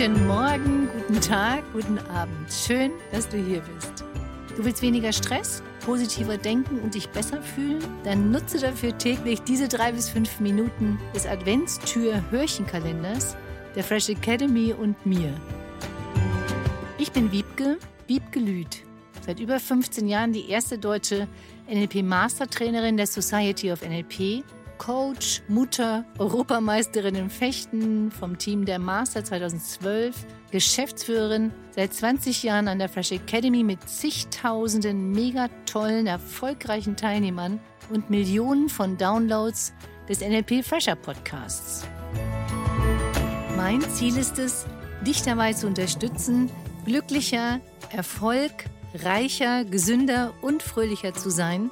Guten Morgen, guten Tag, guten Abend. Schön, dass du hier bist. Du willst weniger Stress, positiver denken und dich besser fühlen? Dann nutze dafür täglich diese drei bis fünf Minuten des Adventstür-Hörchenkalenders der Fresh Academy und mir. Ich bin Wiebke, Wiebke Lüth. Seit über 15 Jahren die erste deutsche NLP-Mastertrainerin der Society of NLP Coach, Mutter, Europameisterin im Fechten vom Team der Master 2012, Geschäftsführerin, seit 20 Jahren an der Fresh Academy mit zigtausenden mega tollen, erfolgreichen Teilnehmern und Millionen von Downloads des NLP Fresher Podcasts. Mein Ziel ist es, dich dabei zu unterstützen, glücklicher, erfolgreicher, gesünder und fröhlicher zu sein,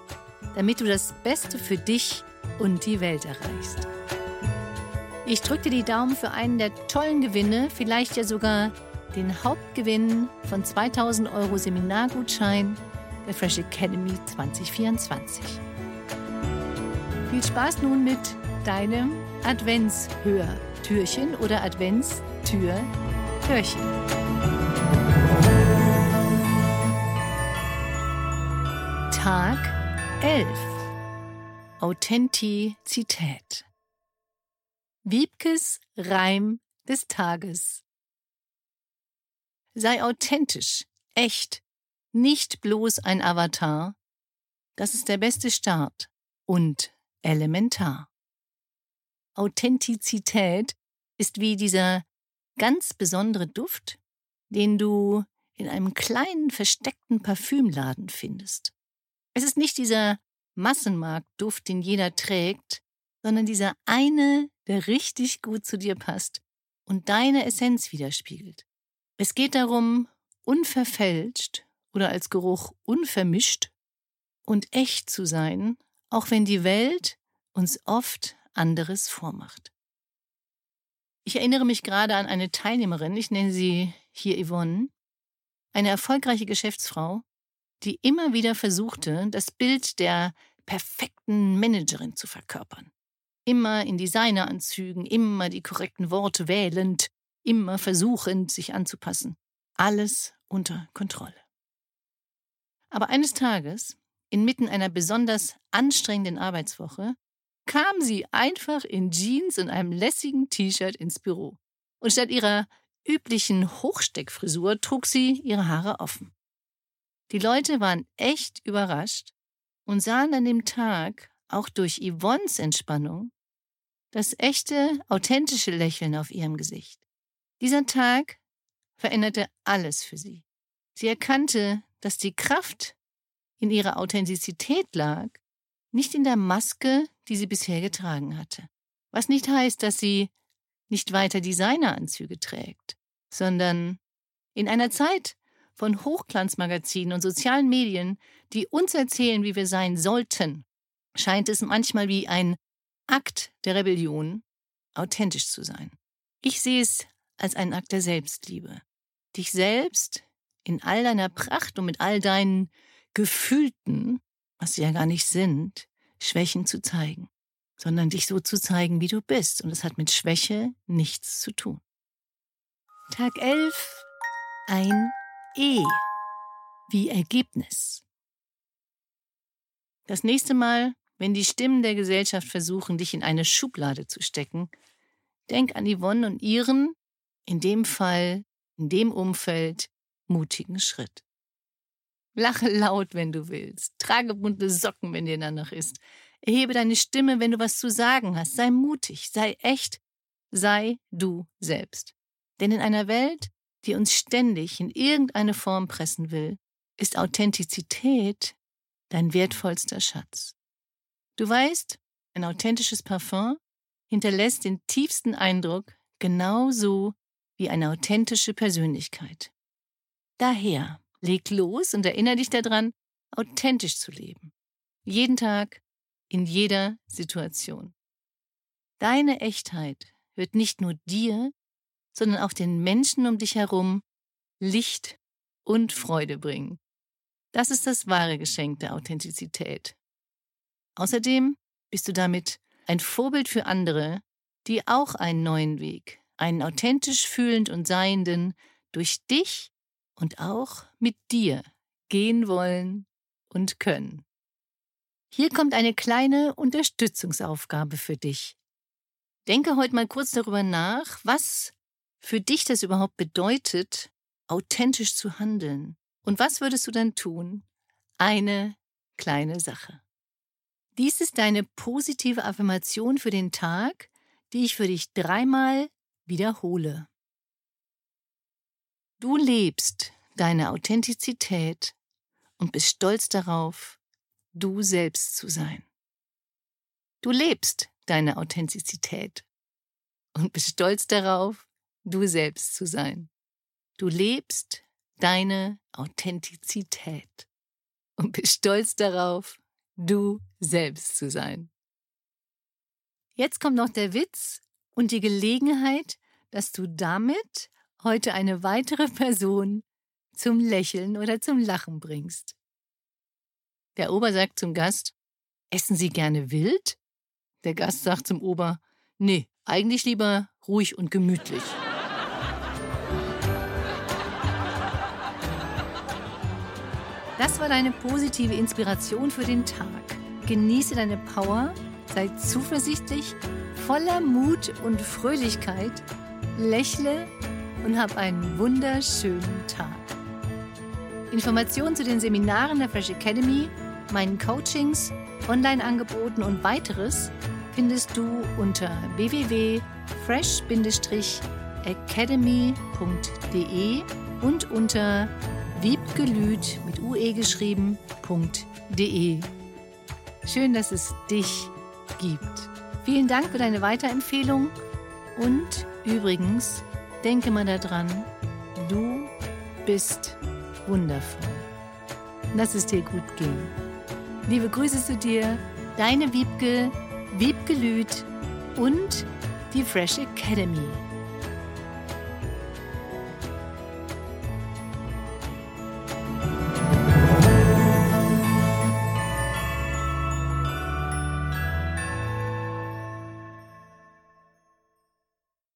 damit du das Beste für dich und die Welt erreichst. Ich drücke dir die Daumen für einen der tollen Gewinne, vielleicht ja sogar den Hauptgewinn von 2000 Euro Seminargutschein der Fresh Academy 2024. Viel Spaß nun mit deinem Adventshörtürchen oder Adventstür-Hörchen. Tag 11 Authentizität. Wiebkes Reim des Tages. Sei authentisch, echt, nicht bloß ein Avatar. Das ist der beste Start und elementar. Authentizität ist wie dieser ganz besondere Duft, den du in einem kleinen versteckten Parfümladen findest. Es ist nicht dieser Massenmarktduft, den jeder trägt, sondern dieser eine, der richtig gut zu dir passt und deine Essenz widerspiegelt. Es geht darum, unverfälscht oder als Geruch unvermischt und echt zu sein, auch wenn die Welt uns oft anderes vormacht. Ich erinnere mich gerade an eine Teilnehmerin, ich nenne sie hier Yvonne, eine erfolgreiche Geschäftsfrau, die immer wieder versuchte, das Bild der perfekten Managerin zu verkörpern. Immer in Designeranzügen, immer die korrekten Worte wählend, immer versuchend, sich anzupassen. Alles unter Kontrolle. Aber eines Tages, inmitten einer besonders anstrengenden Arbeitswoche, kam sie einfach in Jeans und einem lässigen T-Shirt ins Büro. Und statt ihrer üblichen Hochsteckfrisur trug sie ihre Haare offen. Die Leute waren echt überrascht und sahen an dem Tag, auch durch Yvonnes Entspannung, das echte, authentische Lächeln auf ihrem Gesicht. Dieser Tag veränderte alles für sie. Sie erkannte, dass die Kraft in ihrer Authentizität lag, nicht in der Maske, die sie bisher getragen hatte. Was nicht heißt, dass sie nicht weiter Designeranzüge trägt, sondern in einer Zeit, von Hochglanzmagazinen und sozialen Medien, die uns erzählen, wie wir sein sollten, scheint es manchmal wie ein Akt der Rebellion, authentisch zu sein. Ich sehe es als einen Akt der Selbstliebe. Dich selbst in all deiner Pracht und mit all deinen gefühlten, was sie ja gar nicht sind, Schwächen zu zeigen, sondern dich so zu zeigen, wie du bist. Und es hat mit Schwäche nichts zu tun. Tag 11. Ein E wie Ergebnis. Das nächste Mal, wenn die Stimmen der Gesellschaft versuchen, dich in eine Schublade zu stecken, denk an Yvonne und ihren, in dem Fall, in dem Umfeld, mutigen Schritt. Lache laut, wenn du willst. Trage bunte Socken, wenn dir danach ist. Erhebe deine Stimme, wenn du was zu sagen hast. Sei mutig, sei echt, sei du selbst. Denn in einer Welt, die uns ständig in irgendeine Form pressen will, ist Authentizität dein wertvollster Schatz. Du weißt, ein authentisches Parfum hinterlässt den tiefsten Eindruck genauso wie eine authentische Persönlichkeit. Daher leg los und erinnere dich daran, authentisch zu leben. Jeden Tag, in jeder Situation. Deine Echtheit wird nicht nur dir, sondern auch den Menschen um dich herum Licht und Freude bringen. Das ist das wahre Geschenk der Authentizität. Außerdem bist du damit ein Vorbild für andere, die auch einen neuen Weg, einen authentisch fühlend und seienden, durch dich und auch mit dir gehen wollen und können. Hier kommt eine kleine Unterstützungsaufgabe für dich. Denke heute mal kurz darüber nach, was für dich das überhaupt bedeutet, authentisch zu handeln. Und was würdest du dann tun? Eine kleine Sache. Dies ist deine positive Affirmation für den Tag, die ich für dich dreimal wiederhole. Du lebst deine Authentizität und bist stolz darauf, du selbst zu sein. Du lebst deine Authentizität und bist stolz darauf, du selbst zu sein. Du lebst deine Authentizität und bist stolz darauf, du selbst zu sein. Jetzt kommt noch der Witz und die Gelegenheit, dass du damit heute eine weitere Person zum Lächeln oder zum Lachen bringst. Der Ober sagt zum Gast, Essen Sie gerne wild? Der Gast sagt zum Ober, Nee, eigentlich lieber ruhig und gemütlich. Das war deine positive Inspiration für den Tag. Genieße deine Power, sei zuversichtlich, voller Mut und Fröhlichkeit, lächle und hab einen wunderschönen Tag. Informationen zu den Seminaren der Fresh Academy, meinen Coachings, Online-Angeboten und weiteres findest du unter www.fresh-academy.de und unter wiebgelüt mit ue geschrieben.de. Schön, dass es dich gibt. Vielen Dank für deine Weiterempfehlung und übrigens, denke mal daran, du bist wundervoll. Lass es dir gut gehen. Liebe Grüße zu dir, deine Wiebke, Lüth und die Fresh Academy.